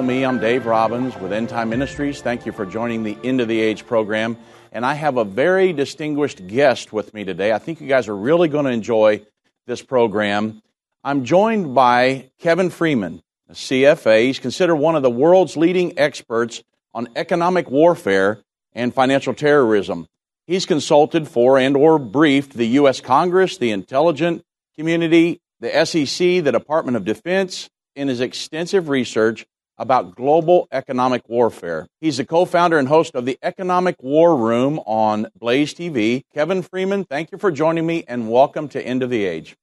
know me, I'm Dave Robbins with End Time Ministries. Thank you for joining the End of the Age program. And I have a very distinguished guest with me today. I think you guys are really going to enjoy this program. I'm joined by Kevin Freeman, a CFA. He's considered one of the world's leading experts on economic warfare and financial terrorism. He's consulted for and or briefed the U.S. Congress, the intelligence community, the SEC, the Department of Defense, in his extensive research about global economic warfare. He's the co founder and host of the Economic War Room on Blaze TV. Kevin Freeman, thank you for joining me and welcome to End of the Age.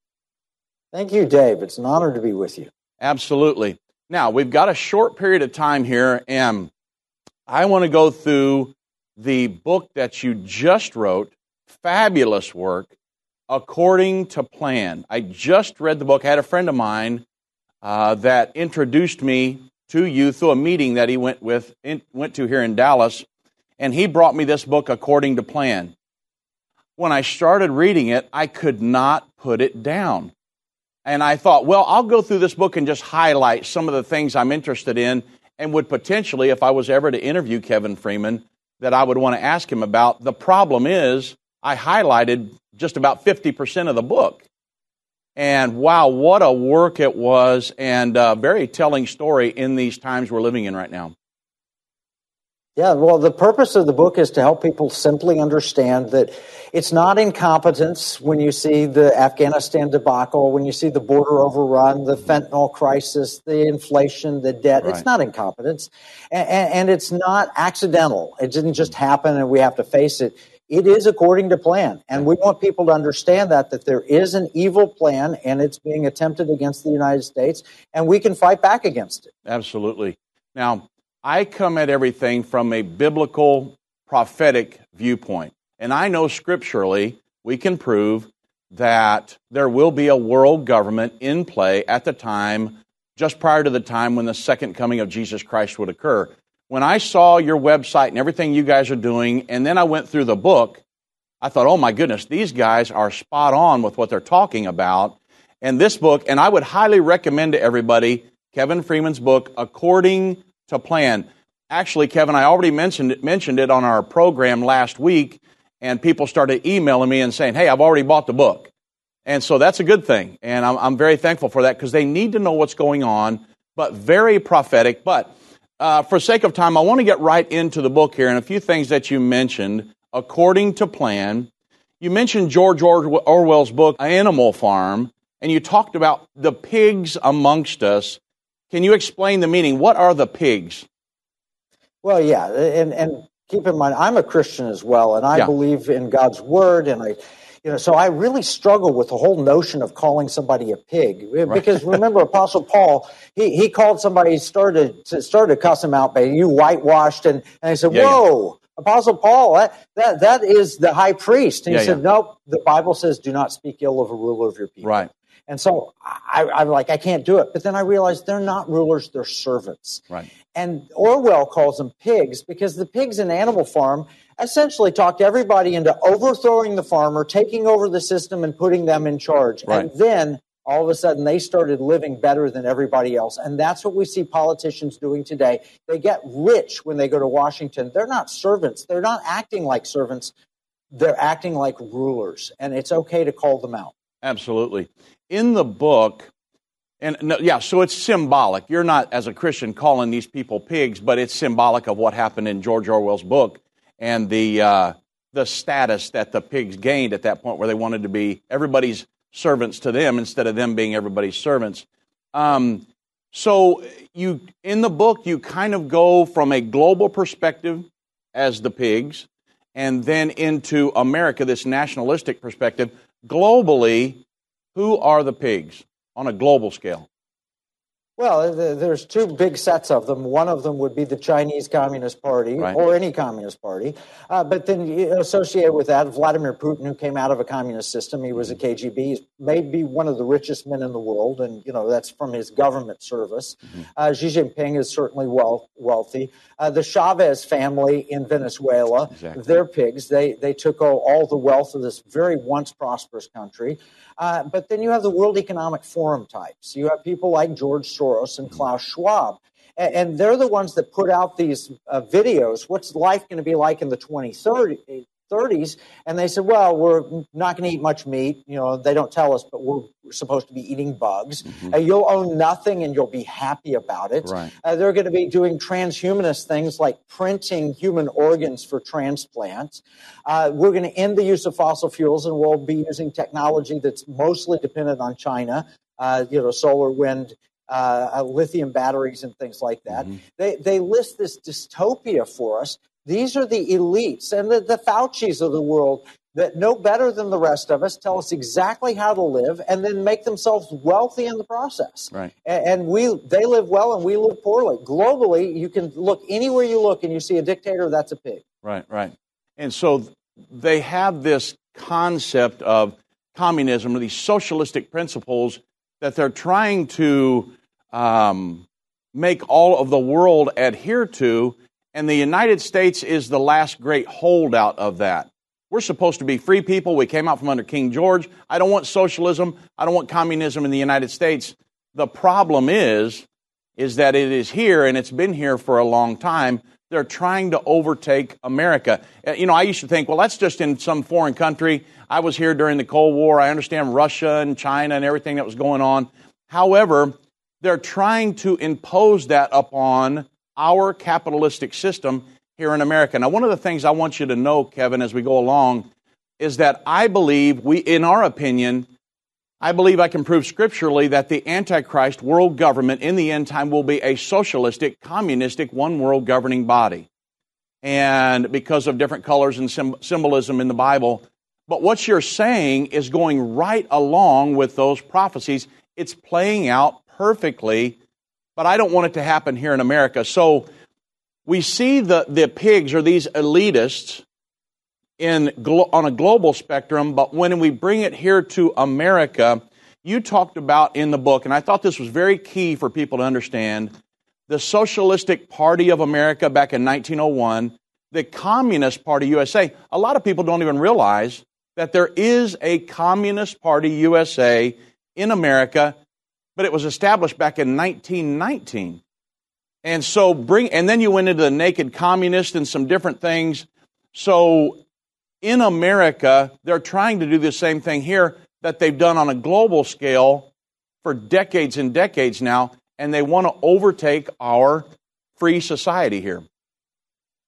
Thank you, Dave. It's an honor to be with you. Absolutely. Now, we've got a short period of time here, and I want to go through the book that you just wrote, fabulous work, According to Plan. I just read the book. I had a friend of mine uh, that introduced me to you through a meeting that he went with in, went to here in Dallas, and he brought me this book according to plan. When I started reading it, I could not put it down. And I thought, well, I'll go through this book and just highlight some of the things I'm interested in and would potentially, if I was ever to interview Kevin Freeman, that I would want to ask him about. The problem is, I highlighted just about 50% of the book. And wow, what a work it was, and a very telling story in these times we're living in right now. Yeah, well, the purpose of the book is to help people simply understand that it's not incompetence when you see the Afghanistan debacle, when you see the border overrun, the fentanyl crisis, the inflation, the debt. Right. It's not incompetence. And, and, it's not accidental. It didn't just happen and we have to face it. It is according to plan. And we want people to understand that, that there is an evil plan and it's being attempted against the United States and we can fight back against it. Absolutely. Now, I come at everything from a biblical, prophetic viewpoint. And I know scripturally we can prove that there will be a world government in play at the time, just prior to the time when the second coming of Jesus Christ would occur when I saw your website and everything you guys are doing, and then I went through the book, I thought, oh my goodness, these guys are spot on with what they're talking about. And this book, and I would highly recommend to everybody Kevin Freeman's book, According to Plan. Actually, Kevin, I already mentioned it, mentioned it on our program last week, and people started emailing me and saying, hey, I've already bought the book. And so that's a good thing. And I'm, I'm very thankful for that because they need to know what's going on, but very prophetic. But uh, for sake of time, I want to get right into the book here and a few things that you mentioned according to plan. You mentioned George Orwell's book, Animal Farm, and you talked about the pigs amongst us. Can you explain the meaning? What are the pigs? Well, yeah, and, and keep in mind, I'm a Christian as well, and I yeah. believe in God's word, and I you know, so I really struggle with the whole notion of calling somebody a pig eh, because right. remember Apostle Paul, he, he called somebody started to started to cuss him out, but you whitewashed, and and I said, yeah, whoa. Yeah. Apostle Paul, that, that that is the high priest, and he yeah, said, "Nope." The Bible says, "Do not speak ill of a ruler of your people." Right. And so I, I'm like, I can't do it. But then I realized they're not rulers; they're servants. Right. And Orwell calls them pigs because the pigs in Animal Farm essentially talked everybody into overthrowing the farmer, taking over the system, and putting them in charge. Right. And then all of a sudden they started living better than everybody else. And that's what we see politicians doing today. They get rich when they go to Washington. They're not servants, they're not acting like servants, they're acting like rulers. And it's okay to call them out. Absolutely. In the book, and no, yeah, so it's symbolic. You're not, as a Christian, calling these people pigs, but it's symbolic of what happened in George Orwell's book and the uh, the status that the pigs gained at that point, where they wanted to be everybody's servants to them instead of them being everybody's servants. Um, so you in the book you kind of go from a global perspective as the pigs, and then into America, this nationalistic perspective. Globally, who are the pigs on a global scale? Well, there's two big sets of them. One of them would be the Chinese Communist Party right. or any Communist Party. Uh, but then associated with that, Vladimir Putin, who came out of a communist system, he was a KGB. He's maybe one of the richest men in the world, and you know that's from his government service. Mm-hmm. Uh, Xi Jinping is certainly well, wealthy. Uh, the Chavez family in Venezuela, exactly. they're pigs. They they took all, all the wealth of this very once prosperous country. Uh, but then you have the World Economic Forum types. You have people like George Soros Soros and Klaus Schwab. And, they're the ones that put out these uh, videos. What's life going to be like in the 2030s? 30s, and they said, "Well, we're not going to eat much meat. You know, they don't tell us, but we're supposed to be eating bugs. Mm-hmm. Uh, you'll own nothing, and you'll be happy about it. Right. Uh, they're going to be doing transhumanist things like printing human organs for transplants. Uh, we're going to end the use of fossil fuels, and we'll be using technology that's mostly dependent on China. Uh, you know, solar, wind." Uh, lithium batteries and things like that. Mm-hmm. They, they list this dystopia for us these are the elites and the, the Faucis of the world that know better than the rest of us, tell us exactly how to live, and then make themselves wealthy in the process. Right. And, and we, they live well, and we live poorly. Globally, you can look anywhere you look, and you see a dictator. That's a pig. Right. Right. And so they have this concept of communism or these socialistic principles that they're trying to um, make all of the world adhere to and the United States is the last great holdout of that. We're supposed to be free people. We came out from under King George. I don't want socialism. I don't want communism in the United States. The problem is, is that it is here and it's been here for a long time. They're trying to overtake America. Uh, you know, I used to think, well, that's just in some foreign country. I was here during the Cold War. I understand Russia and China and everything that was going on. However, they're trying to impose that upon our capitalistic system here in America. Now, one of the things I want you to know, Kevin, as we go along, is that I believe we, in our opinion, I believe I can prove scripturally that the Antichrist world government in the end time will be a socialistic, communistic, one world governing body. And because of different colors and symbolism in the Bible. But what you're saying is going right along with those prophecies. It's playing out perfectly but I don't want it to happen here in America. So we see the, the pigs or these elitists in on a global spectrum, but when we bring it here to America, you talked about in the book, and I thought this was very key for people to understand the Socialistic Party of America back in 1901, the Communist Party USA. A lot of people don't even realize that there is a Communist Party USA in America but it was established back in 1919. And so bring, and then you went into the naked communist and some different things. So in America, they're trying to do the same thing here that they've done on a global scale for decades and decades now, and they want to overtake our free society here.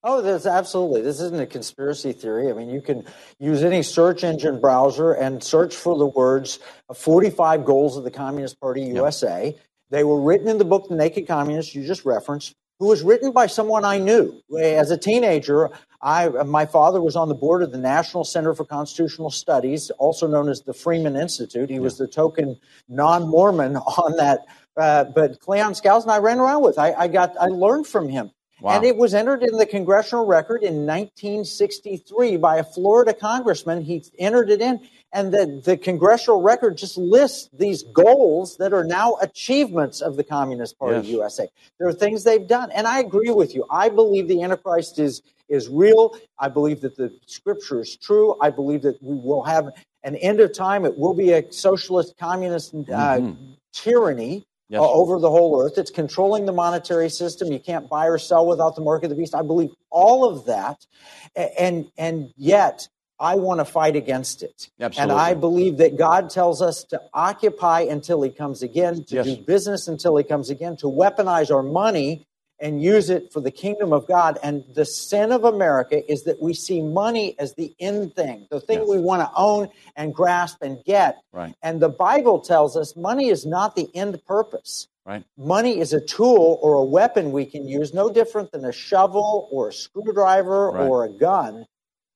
Oh, that's absolutely. This isn't a conspiracy theory. I mean, you can use any search engine browser and search for the words 45 goals of the Communist Party USA. Yep. They were written in the book The Naked Communist you just referenced, who was written by someone I knew. As a teenager, I, my father was on the board of the National Center for Constitutional Studies, also known as the Freeman Institute. He was the token non-Mormon on that. Uh, but Cleon and I ran around with. I, I got I learned from him. Wow. And it was entered in the congressional record in 1963 by a Florida congressman. He entered it in, and the, the congressional record just lists these goals that are now achievements of the Communist Party yes. of USA. There are things they've done. And I agree with you. I believe the Antichrist is, is real. I believe that the scripture is true. I believe that we will have an end of time. It will be a socialist, communist uh, mm-hmm. tyranny yes. uh, over the whole earth. It's controlling the monetary system. You can't buy or sell without the mark of the beast. I believe all of that, and and yet I want to fight against it. Absolutely. And I believe that God tells us to occupy until He comes again, to yes. do business until He comes again, to weaponize our money and use it for the kingdom of God. And the sin of America is that we see money as the end thing, the thing yes. we want to own and grasp and get. Right. And the Bible tells us money is not the end purpose. Right. Money is a tool or a weapon we can use, no different than a shovel or a screwdriver right. or a gun.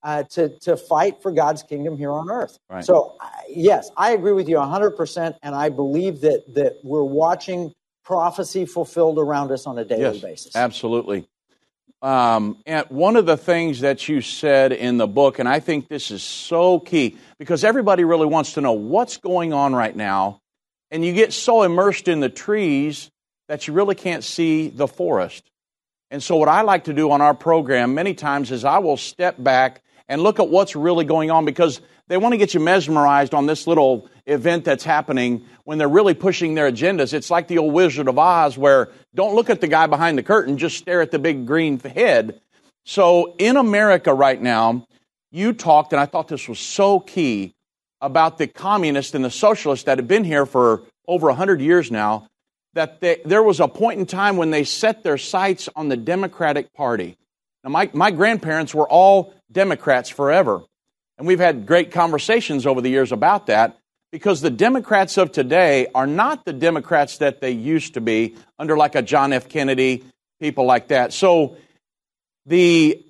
Uh, to, to fight for God's kingdom here on earth. Right. So, yes, I agree with you 100%, and I believe that, that we're watching prophecy fulfilled around us on a daily yes, basis. Absolutely. Um, and one of the things that you said in the book, and I think this is so key because everybody really wants to know what's going on right now, and you get so immersed in the trees that you really can't see the forest. And so, what I like to do on our program many times is I will step back and look at what's really going on because they want to get you mesmerized on this little event that's happening when they're really pushing their agendas. It's like the old Wizard of Oz where don't look at the guy behind the curtain, just stare at the big green head. So in America right now, you talked, and I thought this was so key, about the communists and the socialists that have been here for over 100 years now, that they, there was a point in time when they set their sights on the Democratic Party. Now, my, my grandparents were all Democrats forever. And we've had great conversations over the years about that because the Democrats of today are not the Democrats that they used to be under like a John F. Kennedy, people like that. So the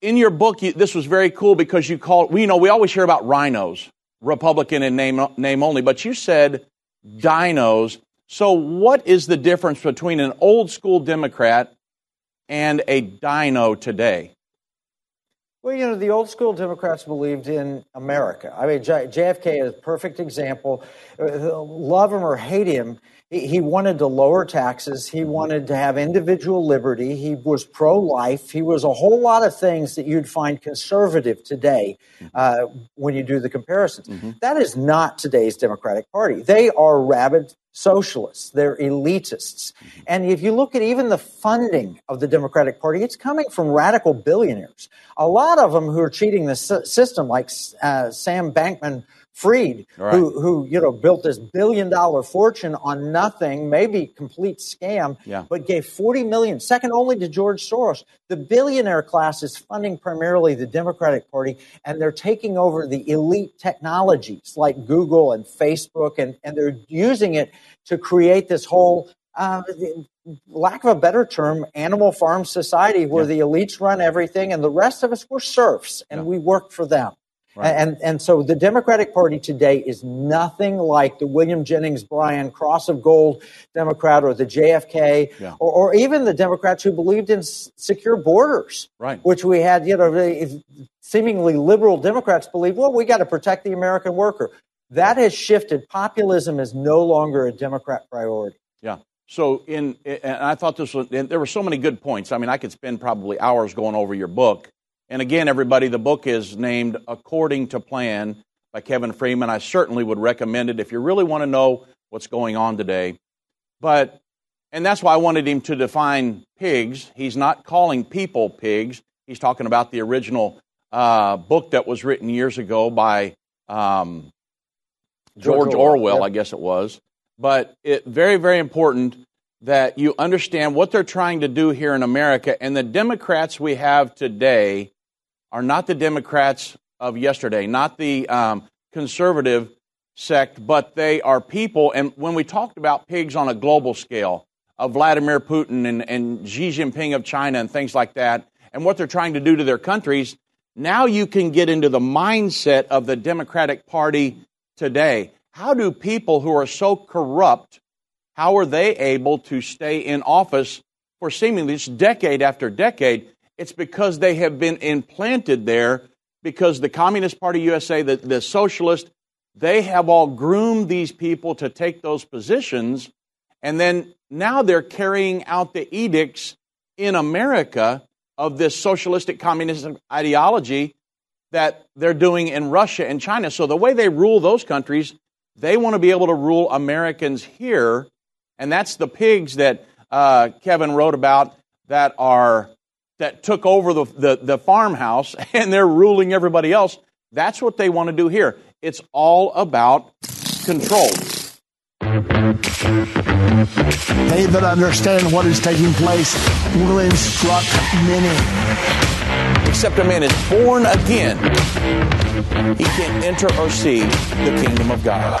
in your book, this was very cool because you called, we you know, we always hear about RINOs, Republican in name, name only, but you said dinos. So what is the difference between an old school Democrat and a dino today? Well, you know, the old school Democrats believed in America. I mean, JFK is a perfect example. Uh, love him or hate him, he wanted to lower taxes. He wanted to have individual liberty. He was pro life. He was a whole lot of things that you'd find conservative today uh, when you do the comparisons. Mm-hmm. That is not today's Democratic Party. They are rabid socialists. They're elitists. Mm-hmm. And if you look at even the funding of the Democratic Party, it's coming from radical billionaires. A lot of them who are cheating the system, like uh, Sam Bankman Fried, right. who, who, you know, built this billion dollar fortune on nothing, maybe complete scam, yeah. but gave 40 million, second only to George Soros. The billionaire class is funding primarily the Democratic Party, and they're taking over the elite technologies like Google and Facebook, and, and they're using it to create this whole uh, lack of a better term, animal farm society where yeah. the elites run everything and the rest of us, we're serfs and yeah. we work for them. Right. And, and so the Democratic Party today is nothing like the William Jennings Bryan Cross of Gold Democrat or the JFK yeah. or, or, even the Democrats who believed in secure borders, right. which we had, you know, seemingly liberal Democrats believe, well, we got to protect the American worker. That has shifted. Populism is no longer a Democrat priority. Yeah. So in, and I thought this was, there were so many good points. I mean, I could spend probably hours going over your book and again, everybody, the book is named According to Plan by Kevin Freeman. I certainly would recommend it if you really want to know what's going on today. But, and that's why I wanted him to define pigs. He's not calling people pigs. He's talking about the original uh, book that was written years ago by um, George, George Orwell, yep. I guess it was. But it very, very important that you understand what they're trying to do here in America. And the Democrats we have today are not the Democrats of yesterday, not the um, conservative sect, but they are people. And when we talked about pigs on a global scale, of Vladimir Putin and, and Xi Jinping of China and things like that, and what they're trying to do to their countries, now you can get into the mindset of the Democratic Party today. How do people who are so corrupt, how are they able to stay in office for seemingly just decade after decade? It's because they have been implanted there because the Communist Party USA, the, the socialist, they have all groomed these people to take those positions. And then now they're carrying out the edicts in America of this socialistic communist ideology that they're doing in Russia and China. So the way they rule those countries, they want to be able to rule Americans here. And that's the pigs that uh, Kevin wrote about that are that took over the, the, the farmhouse and they're ruling everybody else. That's what they want to do here. It's all about control. They that understand what is taking place will instruct many. Except a man is born again, he can't enter or see the kingdom of God.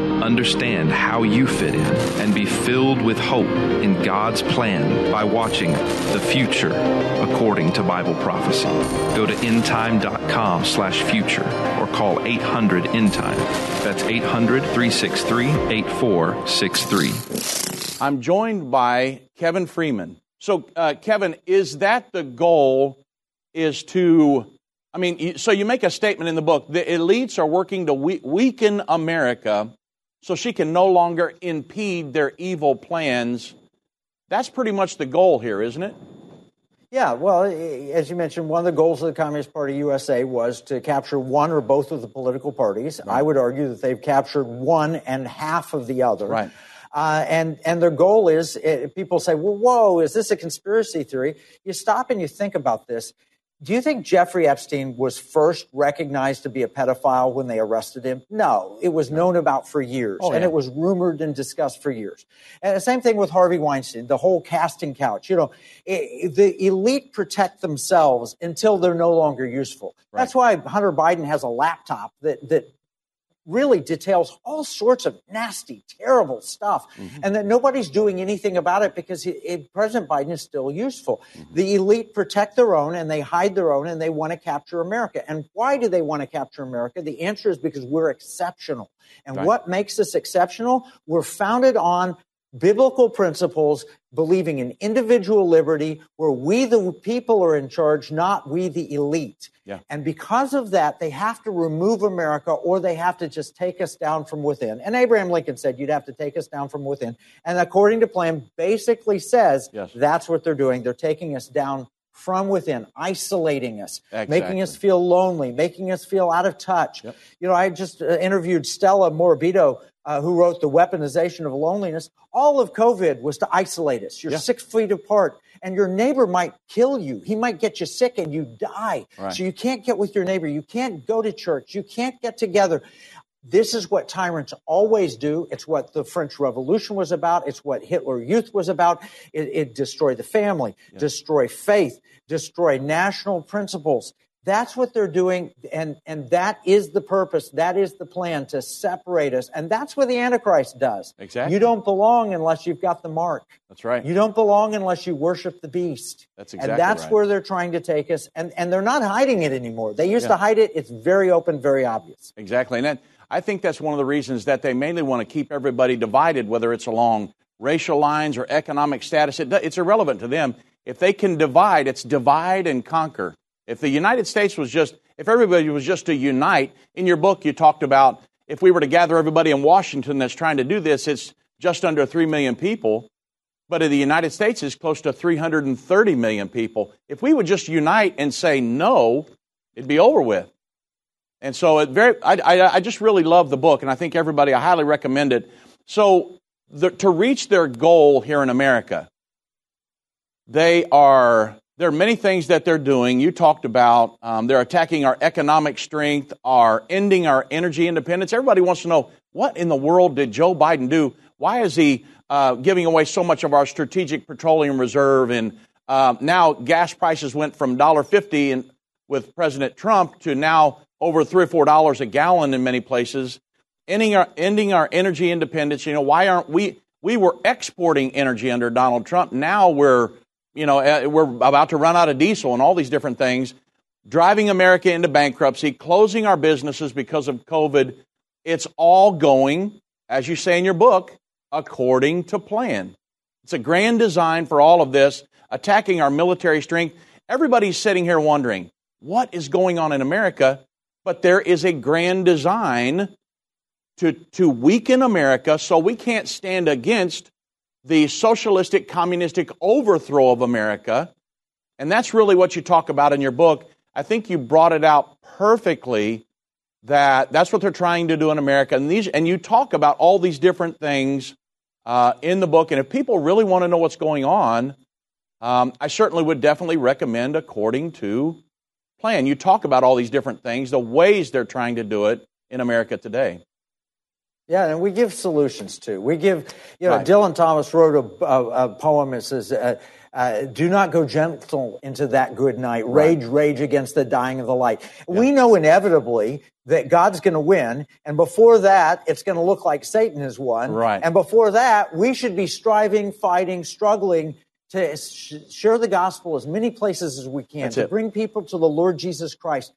understand how you fit in, and be filled with hope in God's plan by watching The Future According to Bible Prophecy. Go to endtime.com slash future or call 800 endtime. That's 800 363 8463. I'm joined by Kevin Freeman. So, uh, Kevin, is that the goal? Is to, I mean, so you make a statement in the book the elites are working to we- weaken America so she can no longer impede their evil plans. That's pretty much the goal here, isn't it? Yeah, well, as you mentioned, one of the goals of the Communist Party USA was to capture one or both of the political parties. Right. I would argue that they've captured one and half of the other. Right. Uh, and and their goal is it, people say, well, whoa, is this a conspiracy theory? You stop and you think about this. Do you think Jeffrey Epstein was first recognized to be a pedophile when they arrested him? No, it was known about for years, oh, yeah. and it was rumored and discussed for years. And the same thing with Harvey Weinstein, the whole casting couch. You know, it, the elite protect themselves until they're no longer useful. Right. That's why Hunter Biden has a laptop that that really details all sorts of nasty, terrible stuff, mm-hmm. and that nobody's doing anything about it because he, it, President Biden is still useful. Mm-hmm. The elite protect their own and they hide their own and they want to capture America. And why do they want to capture America? The answer is because we're exceptional. And right. what makes us exceptional? We're founded on biblical principles, believing in individual liberty, where we, the people, are in charge, not we, the elite. Yeah. And because of that, they have to remove America or they have to just take us down from within. And Abraham Lincoln said, You'd have to take us down from within. And according to plan, basically says yes. that's what they're doing. They're taking us down from within, isolating us, exactly. making us feel lonely, making us feel out of touch. Yep. You know, I just uh, interviewed Stella Morabito, uh, who wrote The Weaponization of Loneliness. All of COVID was to isolate us. You're yeah. six feet apart, and your neighbor might kill you. He might get you sick and you die. Right. So you can't get with your neighbor. You can't go to church. You can't get together. This is what tyrants always do. It's what the French Revolution was about. It's what Hitler Youth was about. It, it destroy the family, yeah. destroy faith, destroy national principles. That's what they're doing, and, and that is the purpose. That is the plan to separate us. And that's what the Antichrist does. Exactly. You don't belong unless you've got the mark. That's right. You don't belong unless you worship the beast. That's exactly And that's right. where they're trying to take us. And, and they're not hiding it anymore. They used Yeah. to hide it. It's very open, very obvious. Exactly. And that, I think that's one of the reasons that they mainly want to keep everybody divided, whether it's along racial lines or economic status. It, it's irrelevant to them. If they can divide, it's divide and conquer. If the United States was just, if everybody was just to unite, in your book you talked about if we were to gather everybody in Washington that's trying to do this, it's just under 3 million people. But in the United States, it's close to 330 million people. If we would just unite and say no, it'd be over with. And so it very, I, I, I just really love the book, and I think everybody, I highly recommend it. So the, to reach their goal here in America, they are, there are many things that they're doing. You talked about um, they're attacking our economic strength, are ending our energy independence. Everybody wants to know what in the world did Joe Biden do? Why is he uh, giving away so much of our strategic petroleum reserve? And uh, now gas prices went from $1.50 in, with President Trump to now over three or four dollars a gallon in many places. Ending our ending our energy independence. You know why aren't we? We were exporting energy under Donald Trump. Now we're you know uh, we're about to run out of diesel and all these different things, driving America into bankruptcy, closing our businesses because of COVID. It's all going, as you say in your book, according to plan. It's a grand design for all of this, attacking our military strength. Everybody's sitting here wondering, what is going on in America? But there is a grand design to, to weaken America so we can't stand against the socialistic, communistic overthrow of America. And that's really what you talk about in your book. I think you brought it out perfectly that that's what they're trying to do in America. And, these, and you talk about all these different things uh, in the book. And if people really want to know what's going on, um, I certainly would definitely recommend according to plan. You talk about all these different things, the ways they're trying to do it in America today. Yeah, and we give solutions too. We give, you know, Right. Dylan Thomas wrote a, a, a poem that says, uh, uh, do not go gentle into that good night. Rage, rage against the dying of the light. We know inevitably that God's going to win. And before that, it's going to look like Satan has won. Right. And before that, we should be striving, fighting, struggling to sh- share the gospel as many places as we can, That's to it. bring people to the Lord Jesus Christ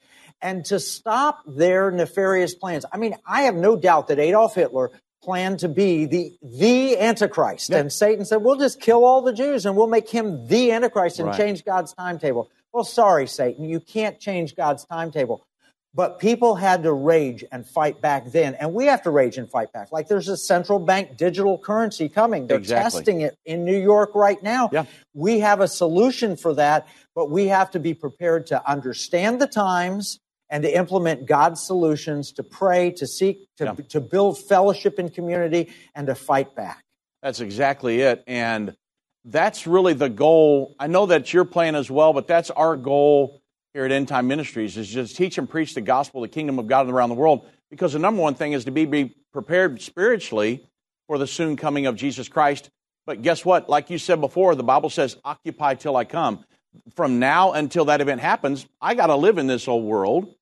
and to stop their nefarious plans. I mean, I have no doubt that Adolf Hitler planned to be the the antichrist and satan said we'll just kill all the jews and we'll make him the antichrist and Right. change god's timetable well sorry satan you can't change god's timetable but people had to rage and fight back then and we have to rage and fight back like there's a central bank digital currency coming they're Exactly. testing it in new york right now Yeah. we have a solution for that but we have to be prepared to understand the times and to implement God's solutions, to pray, to seek, to, Yeah. to build fellowship in community, and to fight back. That's exactly it. And that's really the goal. I know that's your plan as well, but that's our goal here at End Time Ministries is just teach and preach the gospel, the kingdom of God around the world. Because the number one thing is to be, be prepared spiritually for the soon coming of Jesus Christ. But guess what? Like you said before, the Bible says, occupy till I come. From now until that event happens, I got to live in this old world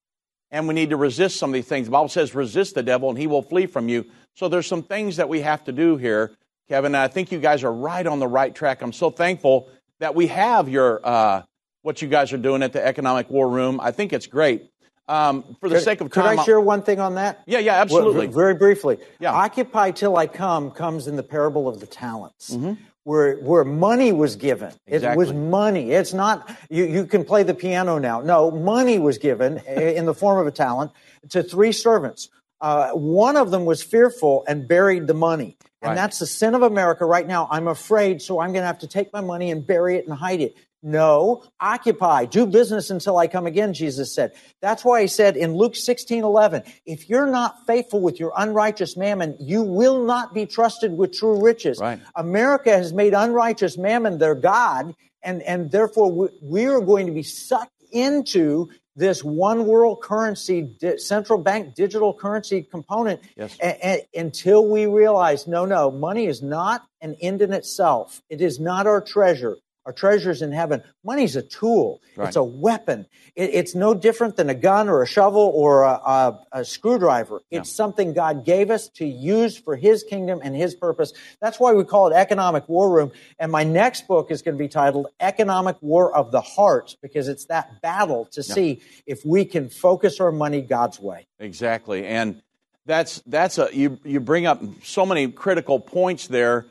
and we need to resist some of these things. The Bible says, resist the devil and he will flee from you. So there's some things that we have to do here, Kevin. And I think you guys are right on the right track. I'm so thankful that we have your uh, what you guys are doing at the Economic War Room. I think it's great. Um, for the sake of Could time, I share one thing on that? Yeah, yeah, absolutely. Well, very briefly. Yeah. Occupy till I come comes in the parable of the talents. Where, where money was given. It was money. It's not, you, you can play the piano now. No, money was given in the form of a talent to three servants. Uh, one of them was fearful and buried the money. And Right. that's the sin of America right now. I'm afraid, so I'm going to have to take my money and bury it and hide it. No, occupy, do business until I come again, Jesus said. That's why he said in Luke 16, 11, if you're not faithful with your unrighteous mammon, you will not be trusted with true riches. Right. America has made unrighteous mammon their God, and, and therefore we, we are going to be sucked into this one world currency, di- central bank digital currency component Yes. a- a- until we realize no, no, money is not an end in itself. It is not our treasure. Our treasure's in heaven. Money's a tool. Right. It's a weapon. It, it's no different than a gun or a shovel or a, a, a screwdriver. It's something God gave us to use for His kingdom and His purpose. That's why we call it Economic War Room. And my next book is going to be titled Economic War of the Heart because it's that battle to see if we can focus our money God's way. Exactly, and that's that's a you you bring up so many critical points there.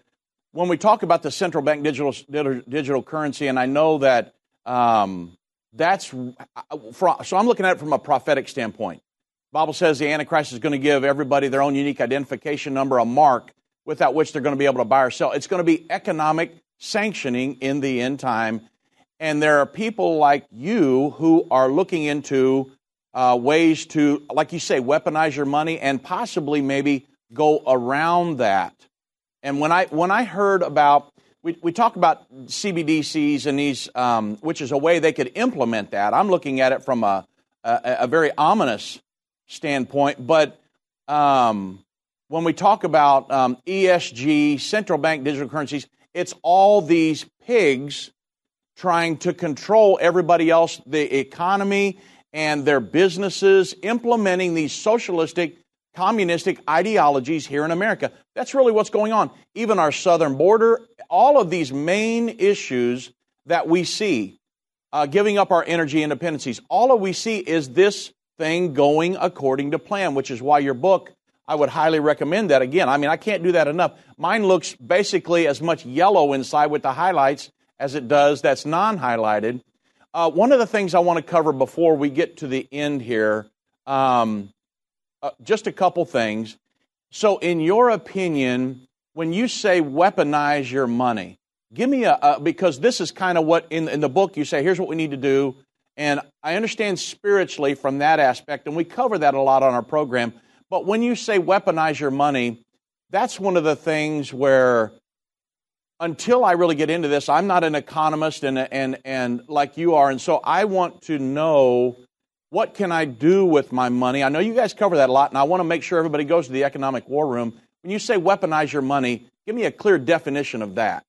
When we talk about the central bank digital digital currency, and I know that um, that's so I'm looking at it from a prophetic standpoint. Bible says the Antichrist is going to give everybody their own unique identification number, a mark without which they're going to be able to buy or sell. It's going to be economic sanctioning in the end time. And there are people like you who are looking into uh, ways to, like you say, weaponize your money and possibly maybe go around that. And when I when I heard about we, we talk about CBDCs and these, um, which is a way they could implement that. I'm looking at it from a a, a very ominous standpoint. But um, when we talk about um, ESG, central bank digital currencies, it's all these pigs trying to control everybody else, the economy and their businesses, implementing these socialistic, communistic ideologies here in America. That's really what's going on. Even our southern border, all of these main issues that we see, uh, giving up our energy independencies, all of we see is this thing going according to plan, which is why your book, I would highly recommend that. Again, I mean, I can't do that enough. Mine looks basically as much yellow inside with the highlights as it does that's non highlighted. Uh, one of the things I want to cover before we get to the end here, um, uh, just a couple things. So, in your opinion, when you say weaponize your money, give me a, a because this is kind of what in, in the book you say, here's what we need to do. And I understand spiritually from that aspect, and we cover that a lot on our program. But when you say weaponize your money, that's one of the things where until I really get into this, I'm not an economist and, and, and like you are. And so I want to know What can I do with my money? I know you guys cover that a lot, and I want to make sure everybody goes to the economic war room. When you say weaponize your money, give me a clear definition of that.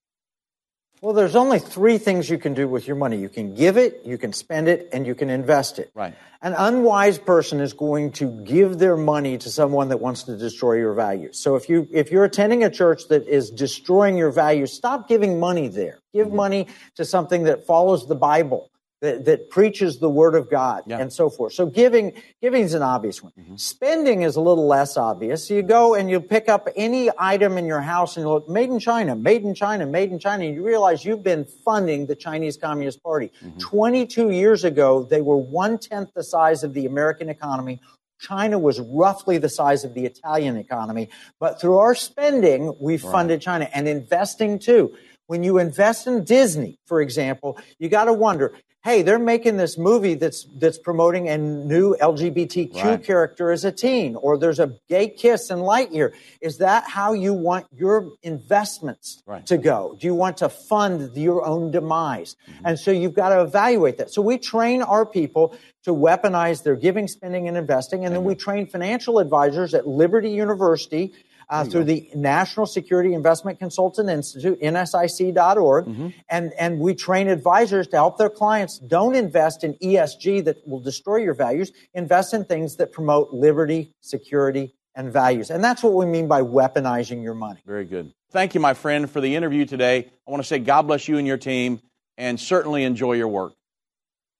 Well, there's only three things you can do with your money. You can give it, you can spend it, and you can invest it. Right. An unwise person is going to give their money to someone that wants to destroy your values. So if you if you're attending a church that is destroying your values, stop giving money there. Give mm-hmm. money to something that follows the Bible that, that preaches the word of God yeah. and so forth. So giving, giving is an obvious one. Mm-hmm. Spending is a little less obvious. You go and you pick up any item in your house and you look, made in China, made in China, made in China, and you realize you've been funding the Chinese Communist Party. Mm-hmm. 22 years ago, they were one tenth the size of the American economy. China was roughly the size of the Italian economy. But through our spending, we funded right. China and investing too. When you invest in Disney, for example, you got to wonder, hey, they're making this movie that's that's promoting a new LGBTQ right. character as a teen, or there's a gay kiss in Lightyear. Is that how you want your investments right. to go? Do you want to fund your own demise? Mm-hmm. And so you've got to evaluate that. So we train our people to weaponize their giving, spending, and investing, and then we train financial advisors at Liberty University uh, through the National Security Investment Consultant Institute, NSIC.org. Mm-hmm. And, and we train advisors to help their clients don't invest in ESG that will destroy your values. Invest in things that promote liberty, security, and values. And that's what we mean by weaponizing your money. Very good. Thank you, my friend, for the interview today. I want to say God bless you and your team, and certainly enjoy your work.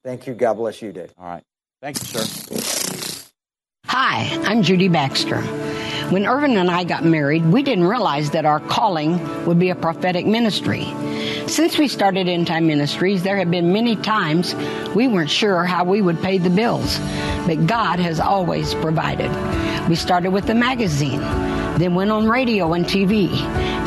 Thank you. God bless you, Dave. All right. Thank you, sir. Hi, I'm Judy Baxter. When Irvin and I got married, we didn't realize that our calling would be a prophetic ministry. Since we started End Time Ministries, there have been many times we weren't sure how we would pay the bills, but God has always provided. We started with a magazine, then went on radio and TV,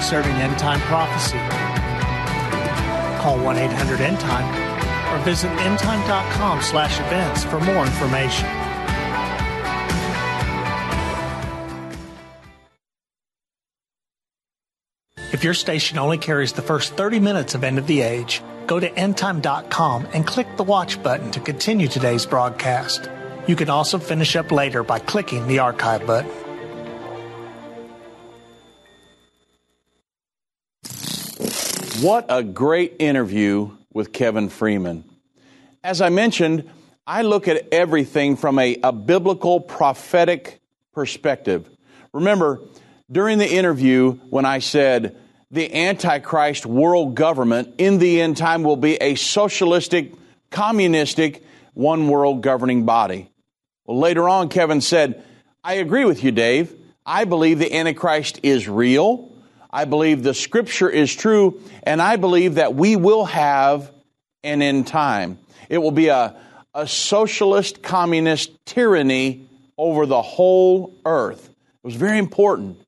concerning end time prophecy. Call 1 800 End Time or visit endtime.com slash events for more information. If your station only carries the first 30 minutes of End of the Age, go to endtime.com and click the watch button to continue today's broadcast. You can also finish up later by clicking the archive button. What a great interview with Kevin Freeman. As I mentioned, I look at everything from a, a biblical prophetic perspective. Remember, during the interview, when I said the Antichrist world government in the end time will be a socialistic, communistic, one world governing body. Well, later on, Kevin said, I agree with you, Dave. I believe the Antichrist is real. I believe the scripture is true, and I believe that we will have an end time. It will be a, a socialist communist tyranny over the whole earth. It was very important.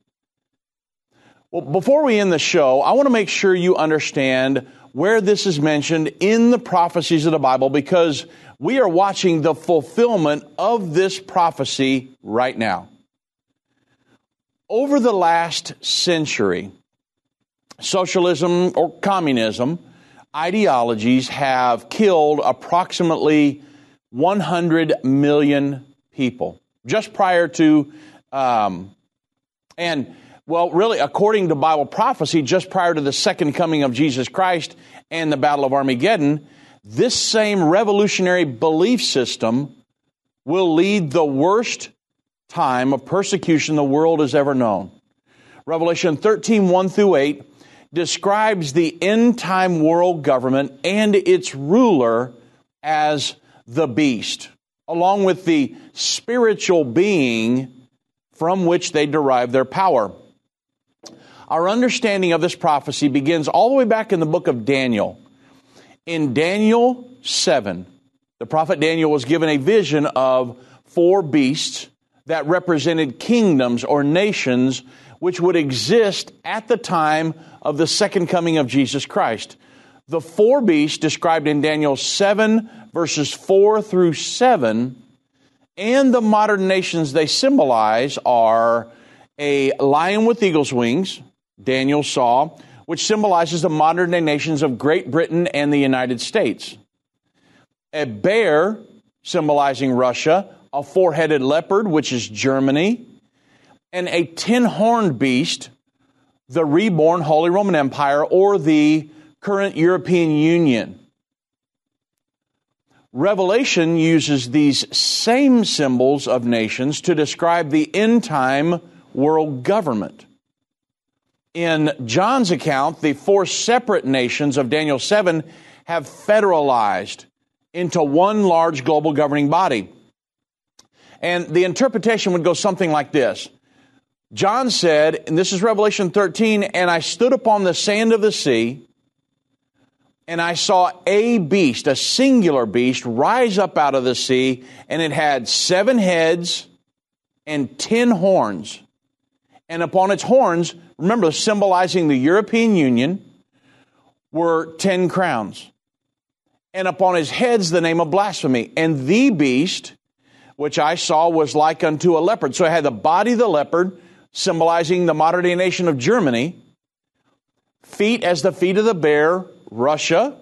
Well, before we end the show, I want to make sure you understand where this is mentioned in the prophecies of the Bible because we are watching the fulfillment of this prophecy right now over the last century, socialism or communism ideologies have killed approximately 100 million people just prior to, um, and well, really, according to Bible prophecy, just prior to the second coming of Jesus Christ and the Battle of Armageddon, this same revolutionary belief system will lead the worst time of persecution the world has ever known. Revelation 13, 1 through 8 describes the end time world government and its ruler as the beast, along with the spiritual being from which they derive their power. Our understanding of this prophecy begins all the way back in the book of Daniel. In Daniel 7, the prophet Daniel was given a vision of four beasts that represented kingdoms or nations which would exist at the time of the second coming of Jesus Christ. The four beasts described in Daniel 7, verses 4 through 7, and the modern nations they symbolize are a lion with eagle's wings, Daniel saw, which symbolizes the modern day nations of Great Britain and the United States. A bear, symbolizing Russia, a four headed leopard, which is Germany, and a ten horned beast, the reborn Holy Roman Empire or the current European Union. Revelation uses these same symbols of nations to describe the end time world government. In John's account, the four separate nations of Daniel 7 have federalized into one large global governing body. And the interpretation would go something like this John said, and this is Revelation 13, and I stood upon the sand of the sea, and I saw a beast, a singular beast, rise up out of the sea, and it had seven heads and ten horns. And upon its horns, remember, symbolizing the European Union, were ten crowns. And upon his heads, the name of blasphemy. And the beast, which I saw, was like unto a leopard. So it had the body of the leopard, symbolizing the modern day nation of Germany, feet as the feet of the bear, Russia,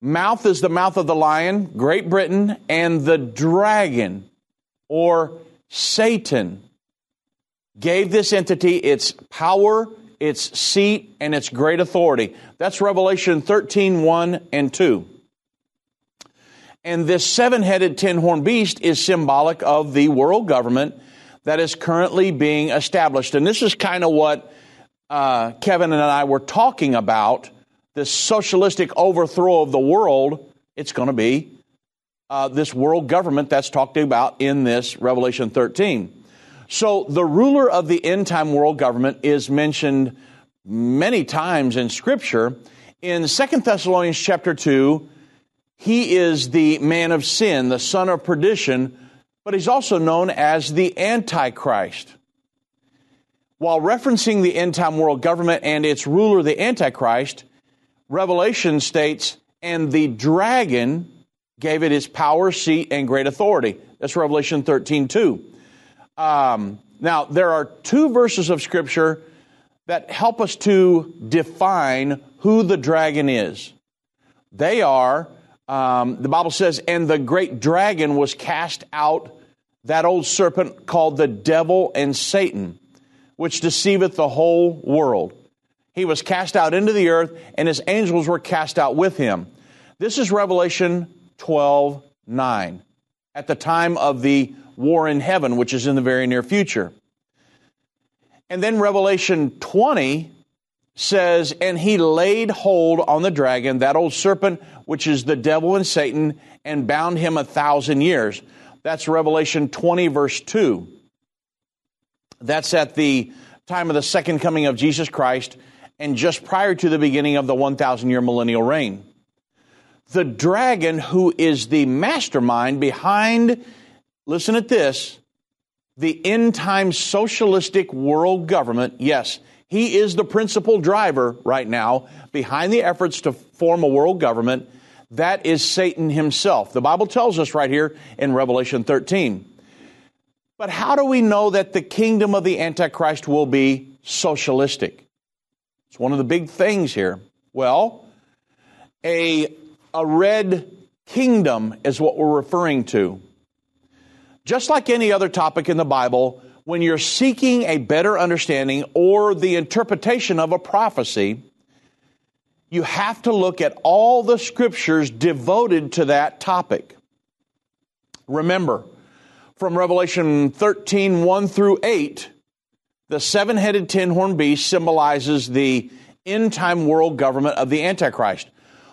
mouth is the mouth of the lion, Great Britain, and the dragon, or Satan, gave this entity its power, its seat, and its great authority. That's Revelation 13, 1 and 2. And this seven headed, ten horned beast is symbolic of the world government that is currently being established. And this is kind of what uh, Kevin and I were talking about this socialistic overthrow of the world. It's going to be uh, this world government that's talked about in this Revelation 13. So the ruler of the end time world government is mentioned many times in Scripture. In Second Thessalonians chapter 2, he is the man of sin, the son of perdition, but he's also known as the Antichrist. While referencing the end time world government and its ruler, the Antichrist, Revelation states, and the dragon gave it his power, seat, and great authority. That's Revelation 13 2. Um, now, there are two verses of Scripture that help us to define who the dragon is. They are um, the Bible says, and the great dragon was cast out, that old serpent called the devil and Satan, which deceiveth the whole world. He was cast out into the earth, and his angels were cast out with him. This is Revelation 12 9, at the time of the war in heaven, which is in the very near future. And then Revelation 20 says, And he laid hold on the dragon, that old serpent, which is the devil and Satan, and bound him a thousand years. That's Revelation 20, verse 2. That's at the time of the second coming of Jesus Christ and just prior to the beginning of the 1,000 year millennial reign. The dragon, who is the mastermind behind, listen at this, the end time socialistic world government, yes, he is the principal driver right now behind the efforts to form a world government. That is Satan himself. The Bible tells us right here in Revelation 13. But how do we know that the kingdom of the Antichrist will be socialistic? It's one of the big things here. Well, a, a red kingdom is what we're referring to. Just like any other topic in the Bible, when you're seeking a better understanding or the interpretation of a prophecy, you have to look at all the scriptures devoted to that topic. Remember, from Revelation 13, 1 through 8, the seven headed horn beast symbolizes the end time world government of the Antichrist.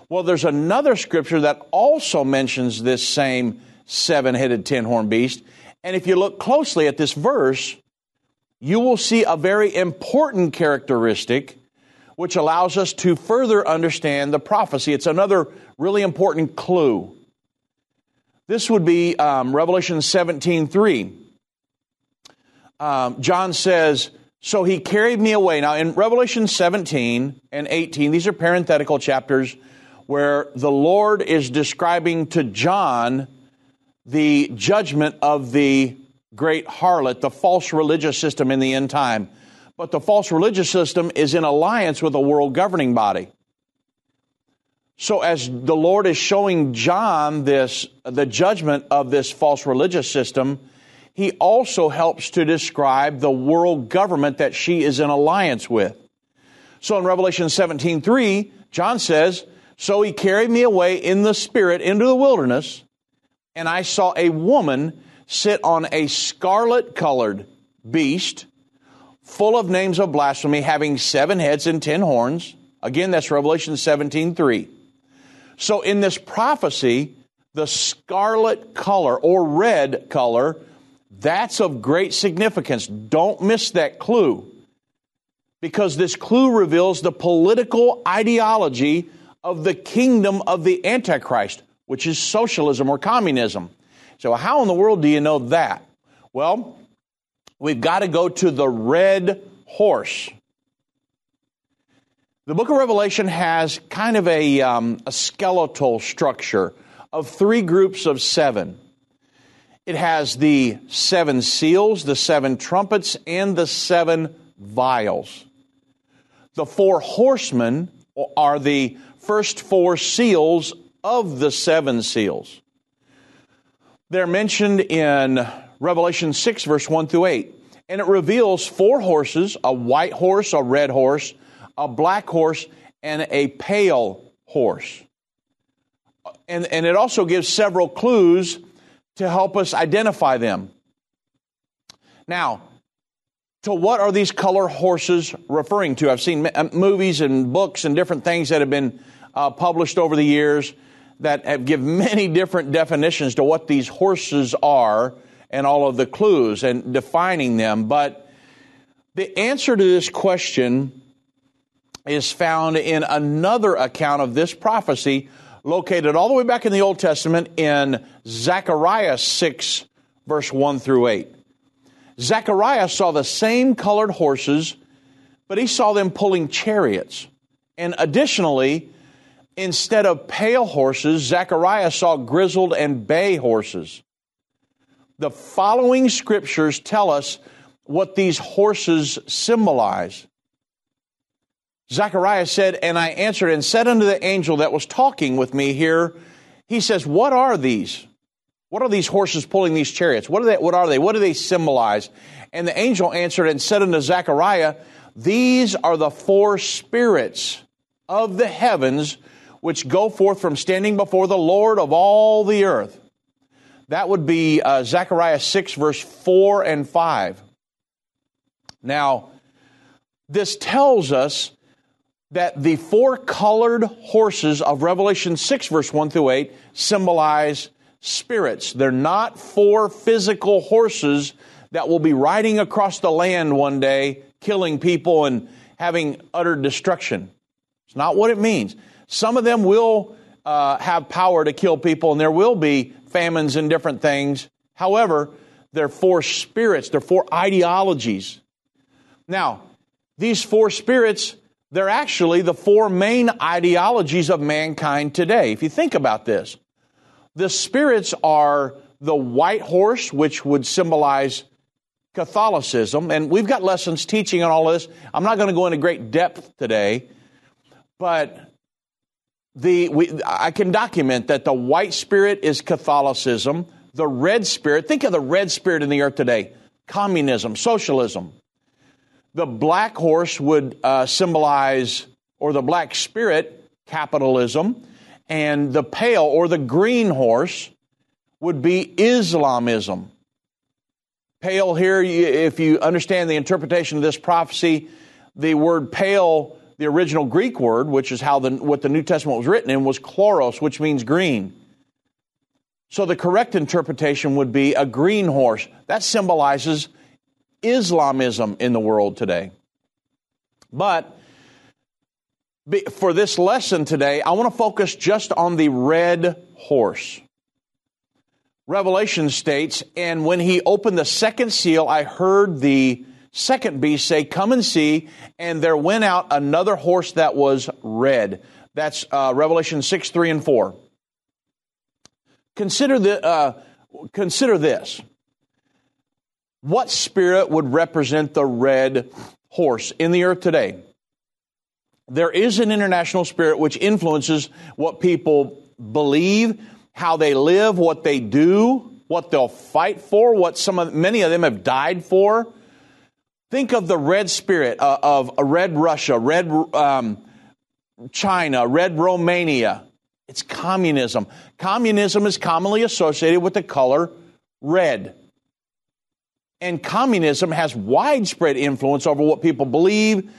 Well, there's another scripture that also mentions this same seven headed horn beast. And if you look closely at this verse, you will see a very important characteristic which allows us to further understand the prophecy. It's another really important clue. This would be um, Revelation 17 3. Um, John says, So he carried me away. Now, in Revelation 17 and 18, these are parenthetical chapters where the Lord is describing to John the judgment of the great harlot, the false religious system in the end time. But the false religious system is in alliance with a world governing body. So as the Lord is showing John this, the judgment of this false religious system, he also helps to describe the world government that she is in alliance with. So in Revelation 17, 3, John says, So he carried me away in the spirit into the wilderness, and I saw a woman sit on a scarlet colored beast, full of names of blasphemy, having seven heads and ten horns. Again, that's Revelation 17, 3. So in this prophecy, the scarlet color or red color, that's of great significance. Don't miss that clue. Because this clue reveals the political ideology of the kingdom of the Antichrist, which is socialism or communism. So, how in the world do you know that? Well, we've got to go to the red horse. The book of Revelation has kind of a, um, a skeletal structure of three groups of seven. It has the seven seals, the seven trumpets, and the seven vials. The four horsemen are the first four seals of the seven seals. They're mentioned in Revelation 6, verse 1 through 8. And it reveals four horses a white horse, a red horse, a black horse, and a pale horse. And, and it also gives several clues to help us identify them. Now, to what are these color horses referring to? I've seen uh, movies and books and different things that have been uh, published over the years that have give many different definitions to what these horses are and all of the clues and defining them. But the answer to this question is found in another account of this prophecy located all the way back in the Old Testament in Zechariah 6, verse 1 through 8. Zechariah saw the same colored horses, but he saw them pulling chariots. And additionally, instead of pale horses, Zechariah saw grizzled and bay horses. The following scriptures tell us what these horses symbolize. Zechariah said, And I answered and said unto the angel that was talking with me here, he says, What are these? What are these horses pulling these chariots? What are they? What are they? What do they symbolize? And the angel answered and said unto Zechariah, These are the four spirits of the heavens which go forth from standing before the Lord of all the earth. That would be uh, Zechariah 6, verse 4 and 5. Now, this tells us that the four colored horses of Revelation 6, verse 1 through 8, symbolize spirits. They're not four physical horses that will be riding across the land one day, killing people and having utter destruction. It's not what it means. Some of them will uh, have power to kill people, and there will be famines and different things. However, they're four spirits, they're four ideologies. Now, these four spirits they're actually the four main ideologies of mankind today. If you think about this, the spirits are the white horse, which would symbolize Catholicism. And we've got lessons teaching on all this. I'm not going to go into great depth today, but the, we, I can document that the white spirit is Catholicism. The red spirit, think of the red spirit in the earth today communism, socialism. The black horse would uh, symbolize, or the black spirit, capitalism, and the pale or the green horse would be Islamism. Pale here, if you understand the interpretation of this prophecy, the word pale, the original Greek word, which is how the, what the New Testament was written in, was chloros, which means green. So the correct interpretation would be a green horse. That symbolizes Islamism in the world today. But for this lesson today, I want to focus just on the red horse. Revelation states, and when he opened the second seal, I heard the second beast say, Come and see. And there went out another horse that was red. That's uh, Revelation 6, 3, and 4. Consider, the, uh, consider this. What spirit would represent the red horse in the earth today? There is an international spirit which influences what people believe, how they live, what they do, what they'll fight for, what some of, many of them have died for. Think of the red spirit uh, of a red Russia, red um, China, red Romania. It's communism. Communism is commonly associated with the color red. And communism has widespread influence over what people believe,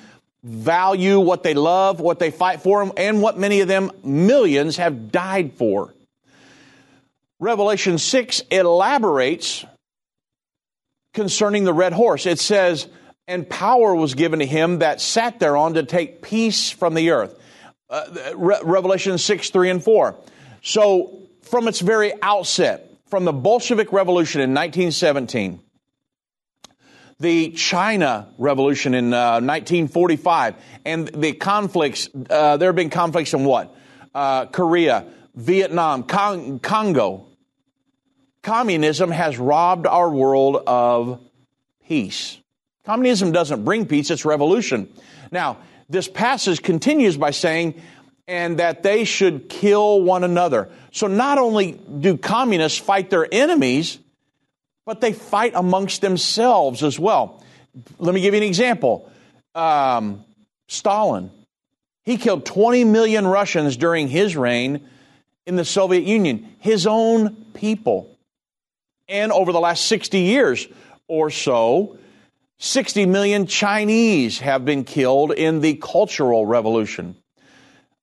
value, what they love, what they fight for, and what many of them, millions, have died for. Revelation 6 elaborates concerning the red horse. It says, And power was given to him that sat thereon to take peace from the earth. Uh, Re- Revelation 6, 3 and 4. So, from its very outset, from the Bolshevik Revolution in 1917, the China Revolution in uh, 1945, and the conflicts, uh, there have been conflicts in what? Uh, Korea, Vietnam, Con- Congo, communism has robbed our world of peace. Communism doesn't bring peace, it's revolution. Now, this passage continues by saying, and that they should kill one another. So not only do communists fight their enemies, but they fight amongst themselves as well. Let me give you an example. Um, Stalin, he killed 20 million Russians during his reign in the Soviet Union, his own people and over the last 60 years or so, 60 million Chinese have been killed in the Cultural Revolution.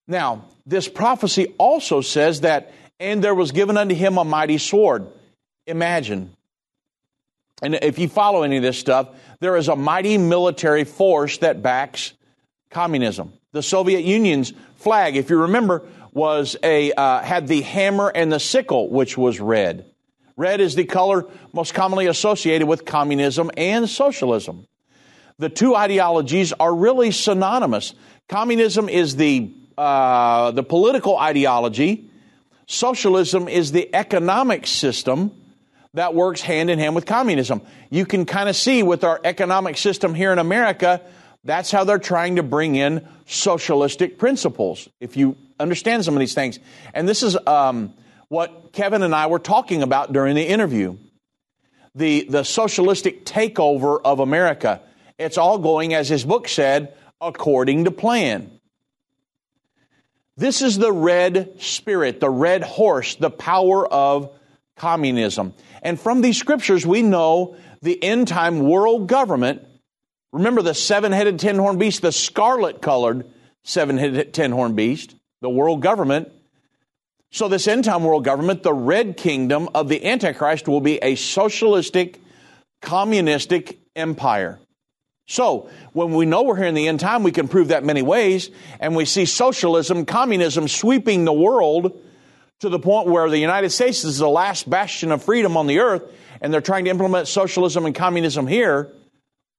Now, this prophecy also says that, and there was given unto him a mighty sword. Imagine. And if you follow any of this stuff, there is a mighty military force that backs communism. The Soviet Union's flag, if you remember, was a uh, had the hammer and the sickle, which was red. Red is the color most commonly associated with communism and socialism. The two ideologies are really synonymous. Communism is the, uh, the political ideology, socialism is the economic system that works hand in hand with communism. You can kind of see with our economic system here in America, that's how they're trying to bring in socialistic principles, if you understand some of these things. And this is. Um, what Kevin and I were talking about during the interview. The, the socialistic takeover of America. It's all going, as his book said, according to plan. This is the red spirit, the red horse, the power of communism. And from these scriptures, we know the end time world government. Remember the seven headed, ten horned beast, the scarlet colored seven headed, ten horned beast, the world government so, this end time world government, the red kingdom of the Antichrist, will be a socialistic, communistic empire. So, when we know we're here in the end time, we can prove that many ways, and we see socialism, communism sweeping the world to the point where the United States is the last bastion of freedom on the earth, and they're trying to implement socialism and communism here.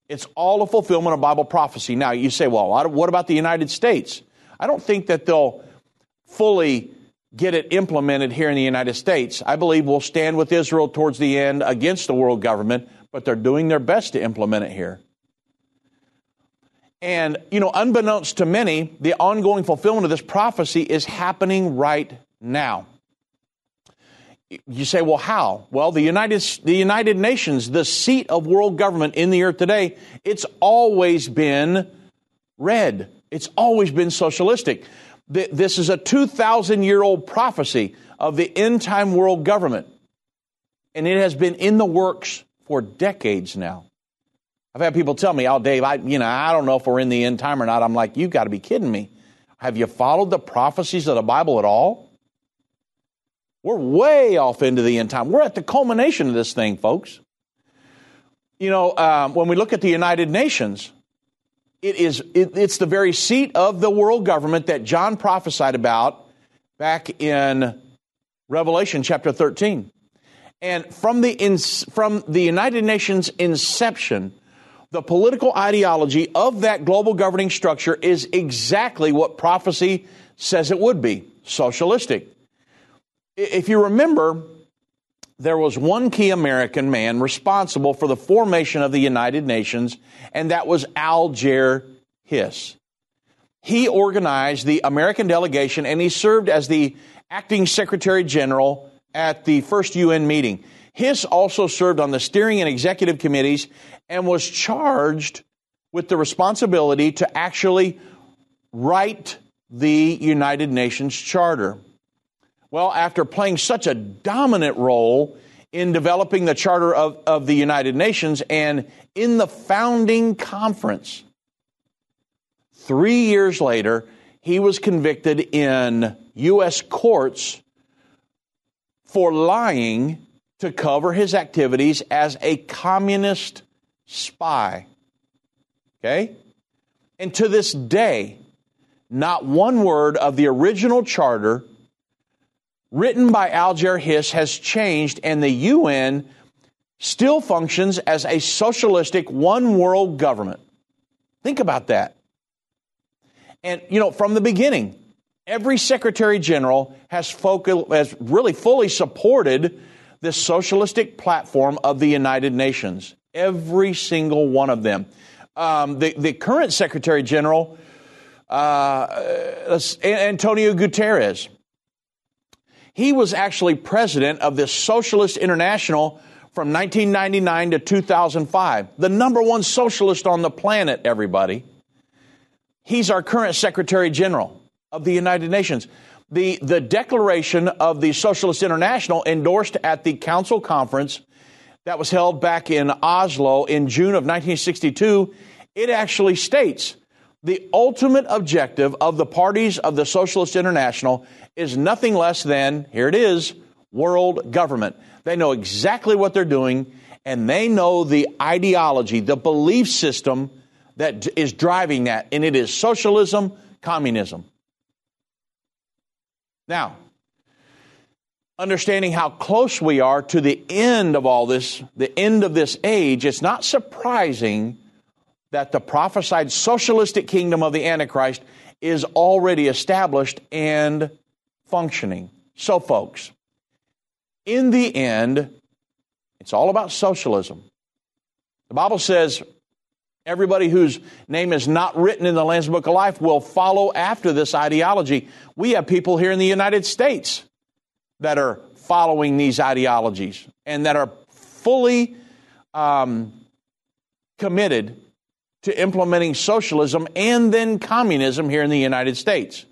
It's all a fulfillment of Bible prophecy. Now, you say, well, what about the United States? I don't think that they'll fully get it implemented here in the United States. I believe we'll stand with Israel towards the end against the world government, but they're doing their best to implement it here. And, you know, unbeknownst to many, the ongoing fulfillment of this prophecy is happening right now. You say, well, how? Well, the United, the United Nations, the seat of world government in the earth today, it's always been red. It's always been socialistic. This is a 2,000 year old prophecy of the end time world government. And it has been in the works for decades now. I've had people tell me, "Oh, Dave, I you know I don't know if we're in the end time or not." I'm like, "You've got to be kidding me! Have you followed the prophecies of the Bible at all?" We're way off into the end time. We're at the culmination of this thing, folks. You know, um, when we look at the United Nations, it is it, it's the very seat of the world government that John prophesied about back in Revelation chapter 13. And from the in, from the United Nations inception, the political ideology of that global governing structure is exactly what prophecy says it would be socialistic. If you remember, there was one key American man responsible for the formation of the United Nations, and that was Alger Hiss. He organized the American delegation and he served as the acting Secretary General at the first UN meeting. Hiss also served on the steering and executive committees and was charged with the responsibility to actually write the United Nations Charter. Well, after playing such a dominant role in developing the Charter of, of the United Nations and in the founding conference, three years later, he was convicted in U.S. courts for lying to cover his activities as a communist spy. Okay? And to this day, not one word of the original charter written by Alger Hiss has changed, and the UN still functions as a socialistic one world government. Think about that. And, you know, from the beginning, every Secretary General has, focal, has really fully supported this socialistic platform of the United Nations. Every single one of them. Um, the, the current Secretary General, uh, Antonio Guterres, he was actually president of this Socialist International from 1999 to 2005. The number one socialist on the planet, everybody. He's our current Secretary General of the United Nations. The, the declaration of the Socialist International endorsed at the Council Conference that was held back in Oslo in June of 1962, it actually states the ultimate objective of the parties of the Socialist International is nothing less than, here it is, world government. They know exactly what they're doing, and they know the ideology, the belief system that is driving that, and it is socialism, communism. Now, understanding how close we are to the end of all this, the end of this age, it's not surprising that the prophesied socialistic kingdom of the Antichrist is already established and functioning. So, folks, in the end, it's all about socialism. The Bible says everybody whose name is not written in the Lamb's Book of Life will follow after this ideology. We have people here in the United States that are following these ideologies and that are fully um, committed to implementing socialism and then communism here in the United States.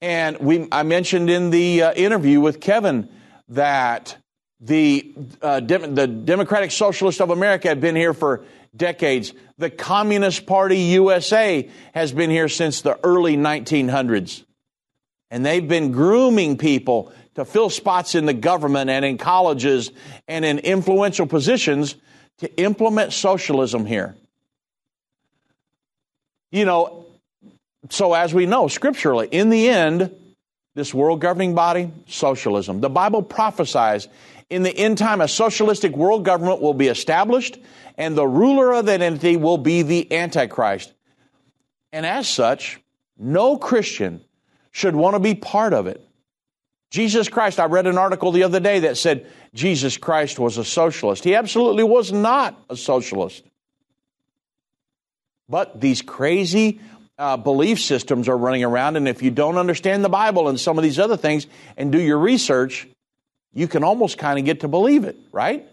And we, I mentioned in the uh, interview with Kevin that the, uh, the Democratic Socialist of America have been here for decades. The Communist Party USA has been here since the early 1900s. And they've been grooming people to fill spots in the government and in colleges and in influential positions to implement socialism here. You know, so, as we know scripturally, in the end, this world governing body, socialism. The Bible prophesies in the end time, a socialistic world government will be established, and the ruler of that entity will be the Antichrist. And as such, no Christian should want to be part of it. Jesus Christ, I read an article the other day that said Jesus Christ was a socialist. He absolutely was not a socialist. But these crazy uh, belief systems are running around. And if you don't understand the Bible and some of these other things and do your research, you can almost kind of get to believe it, right?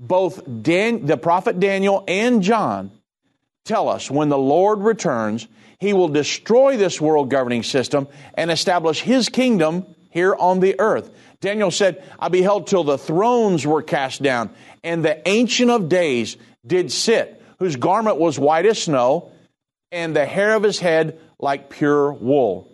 Both Dan, the prophet Daniel and John tell us when the Lord returns, he will destroy this world governing system and establish his kingdom here on the earth. Daniel said, I beheld till the thrones were cast down, and the Ancient of Days did sit, whose garment was white as snow, and the hair of his head like pure wool.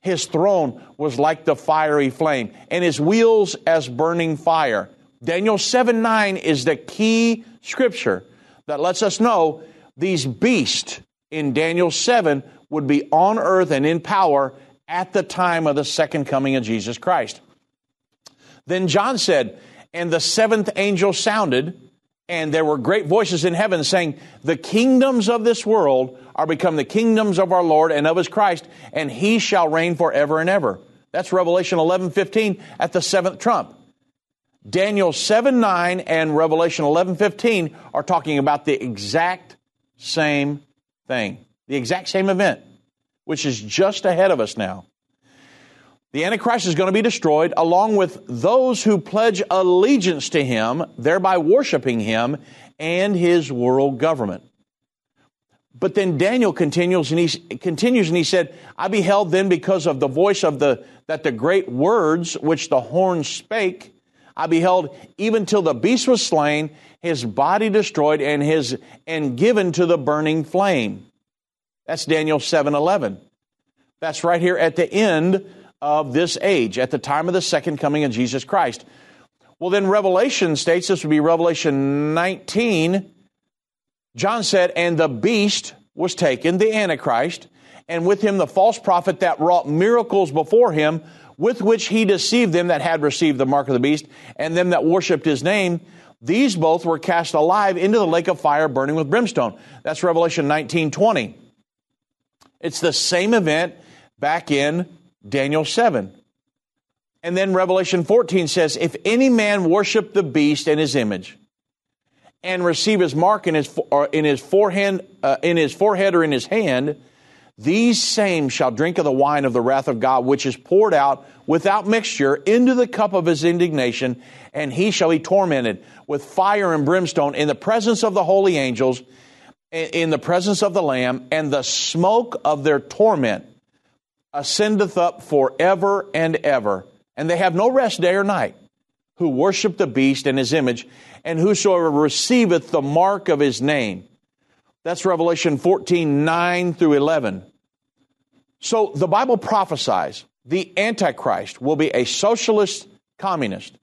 His throne was like the fiery flame, and his wheels as burning fire. Daniel 7 9 is the key scripture that lets us know these beasts in Daniel 7 would be on earth and in power at the time of the second coming of Jesus Christ. Then John said, And the seventh angel sounded, and there were great voices in heaven saying, The kingdoms of this world are become the kingdoms of our Lord and of his Christ, and he shall reign forever and ever. That's Revelation 11 15 at the seventh trump. Daniel 7 9 and Revelation 11 15 are talking about the exact same thing, the exact same event, which is just ahead of us now. The Antichrist is going to be destroyed along with those who pledge allegiance to him, thereby worshiping him and his world government. But then Daniel continues and he continues and he said, I beheld then because of the voice of the that the great words which the horn spake, I beheld even till the beast was slain, his body destroyed, and his and given to the burning flame. That's Daniel 7:11. That's right here at the end of this age, at the time of the second coming of Jesus Christ. Well, then Revelation states this would be Revelation 19. John said, And the beast was taken, the Antichrist, and with him the false prophet that wrought miracles before him, with which he deceived them that had received the mark of the beast, and them that worshipped his name. These both were cast alive into the lake of fire burning with brimstone. That's Revelation 19 20. It's the same event back in Daniel 7. And then Revelation 14 says, If any man worship the beast and his image, and receive his mark in his, in his forehead, uh, in his forehead or in his hand, these same shall drink of the wine of the wrath of God, which is poured out without mixture into the cup of his indignation, and he shall be tormented with fire and brimstone in the presence of the holy angels, in the presence of the Lamb, and the smoke of their torment ascendeth up forever and ever. And they have no rest day or night, who worship the beast and his image, and whosoever receiveth the mark of his name. That's Revelation 14, 9 through 11. So the Bible prophesies the Antichrist will be a socialist communist.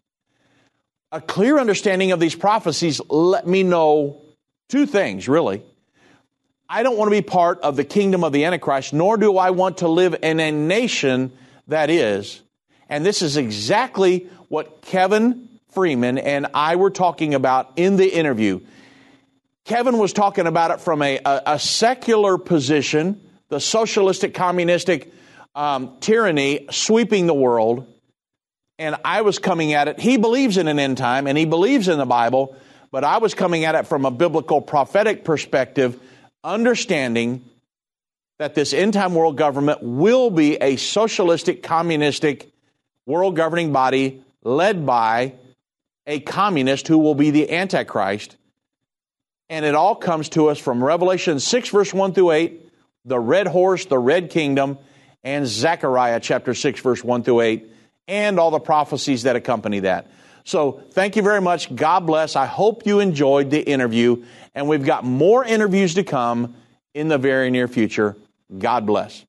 A clear understanding of these prophecies let me know two things, really. I don't want to be part of the kingdom of the Antichrist, nor do I want to live in a nation that is. And this is exactly what Kevin Freeman and I were talking about in the interview. Kevin was talking about it from a, a, a secular position, the socialistic, communistic um, tyranny sweeping the world. And I was coming at it. He believes in an end time and he believes in the Bible, but I was coming at it from a biblical prophetic perspective understanding that this end time world government will be a socialistic, communistic world governing body led by a communist who will be the Antichrist. And it all comes to us from Revelation 6, verse 1 through 8, the red horse, the red kingdom, and Zechariah chapter 6, verse 1 through 8, and all the prophecies that accompany that. So thank you very much. God bless. I hope you enjoyed the interview and we've got more interviews to come in the very near future. God bless.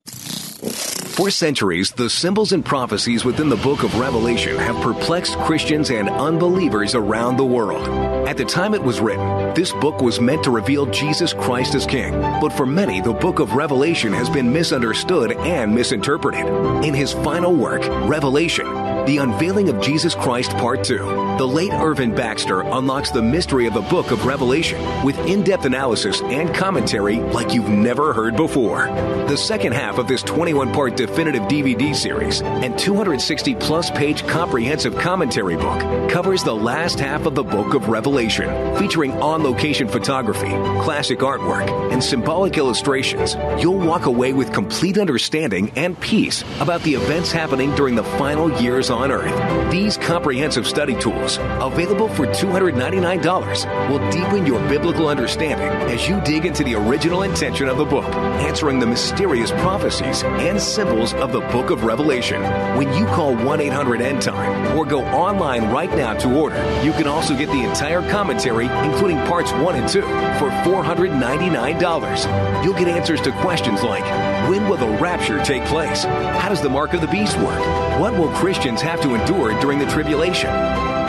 For centuries, the symbols and prophecies within the book of Revelation have perplexed Christians and unbelievers around the world. At the time it was written, this book was meant to reveal Jesus Christ as King. But for many, the book of Revelation has been misunderstood and misinterpreted. In his final work, Revelation, the Unveiling of Jesus Christ Part 2. The late Irvin Baxter unlocks the mystery of the book of Revelation with in depth analysis and commentary like you've never heard before. The second half of this 21 part definitive DVD series and 260 plus page comprehensive commentary book covers the last half of the book of Revelation, featuring on location photography, classic artwork, and symbolic illustrations. You'll walk away with complete understanding and peace about the events happening during the final years on earth. These comprehensive study tools, available for $299, will deepen your biblical understanding as you dig into the original intention of the book, answering the mysterious prophecies and symbols of the book of Revelation. When you call 1 800 End Time or go online right now to order, you can also get the entire commentary, including parts 1 and 2, for $499. You'll get answers to questions like When will the rapture take place? How does the mark of the beast work? What will Christians have to endure during the tribulation?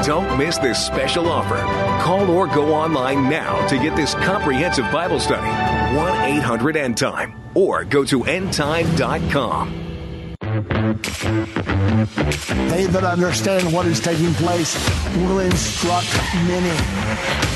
Don't miss this special offer. Call or go online now to get this comprehensive Bible study. 1 800 End Time or go to endtime.com. They that understand what is taking place will instruct many.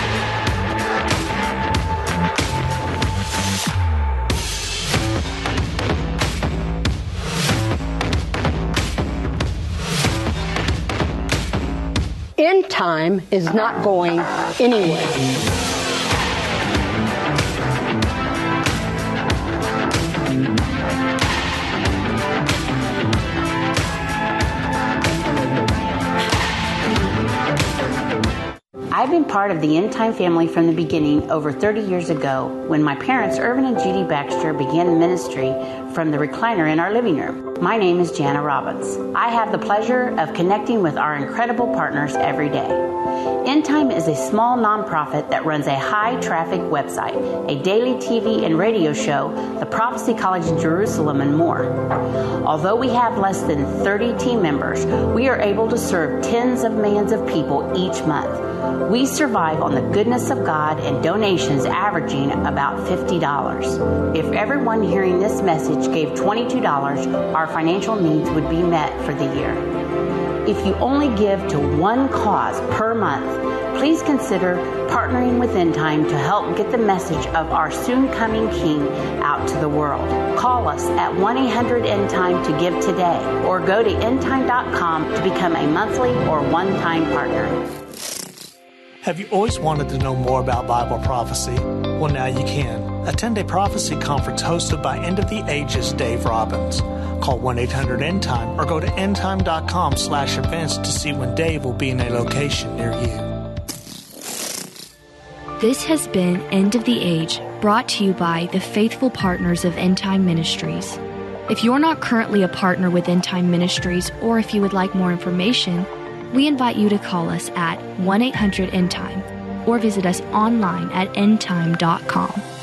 Time is not going anywhere. I've been part of the End Time family from the beginning over 30 years ago when my parents, Irvin and Judy Baxter, began ministry from the recliner in our living room. My name is Jana Robbins. I have the pleasure of connecting with our incredible partners every day. Endtime is a small nonprofit that runs a high traffic website, a daily TV and radio show, the Prophecy College in Jerusalem, and more. Although we have less than 30 team members, we are able to serve tens of millions of people each month. We survive on the goodness of God and donations averaging about $50. If everyone hearing this message gave $22, our financial needs would be met for the year. If you only give to one cause per month, please consider partnering with End Time to help get the message of our soon coming King out to the world. Call us at 1 800 End Time to give today, or go to endtime.com to become a monthly or one time partner. Have you always wanted to know more about Bible prophecy? Well, now you can. Attend a prophecy conference hosted by End of the Ages Dave Robbins. Call 1-800-END-TIME or go to endtime.com slash events to see when Dave will be in a location near you. This has been End of the Age, brought to you by the faithful partners of End Time Ministries. If you're not currently a partner with End Time Ministries, or if you would like more information, we invite you to call us at 1 800 End Time or visit us online at endtime.com.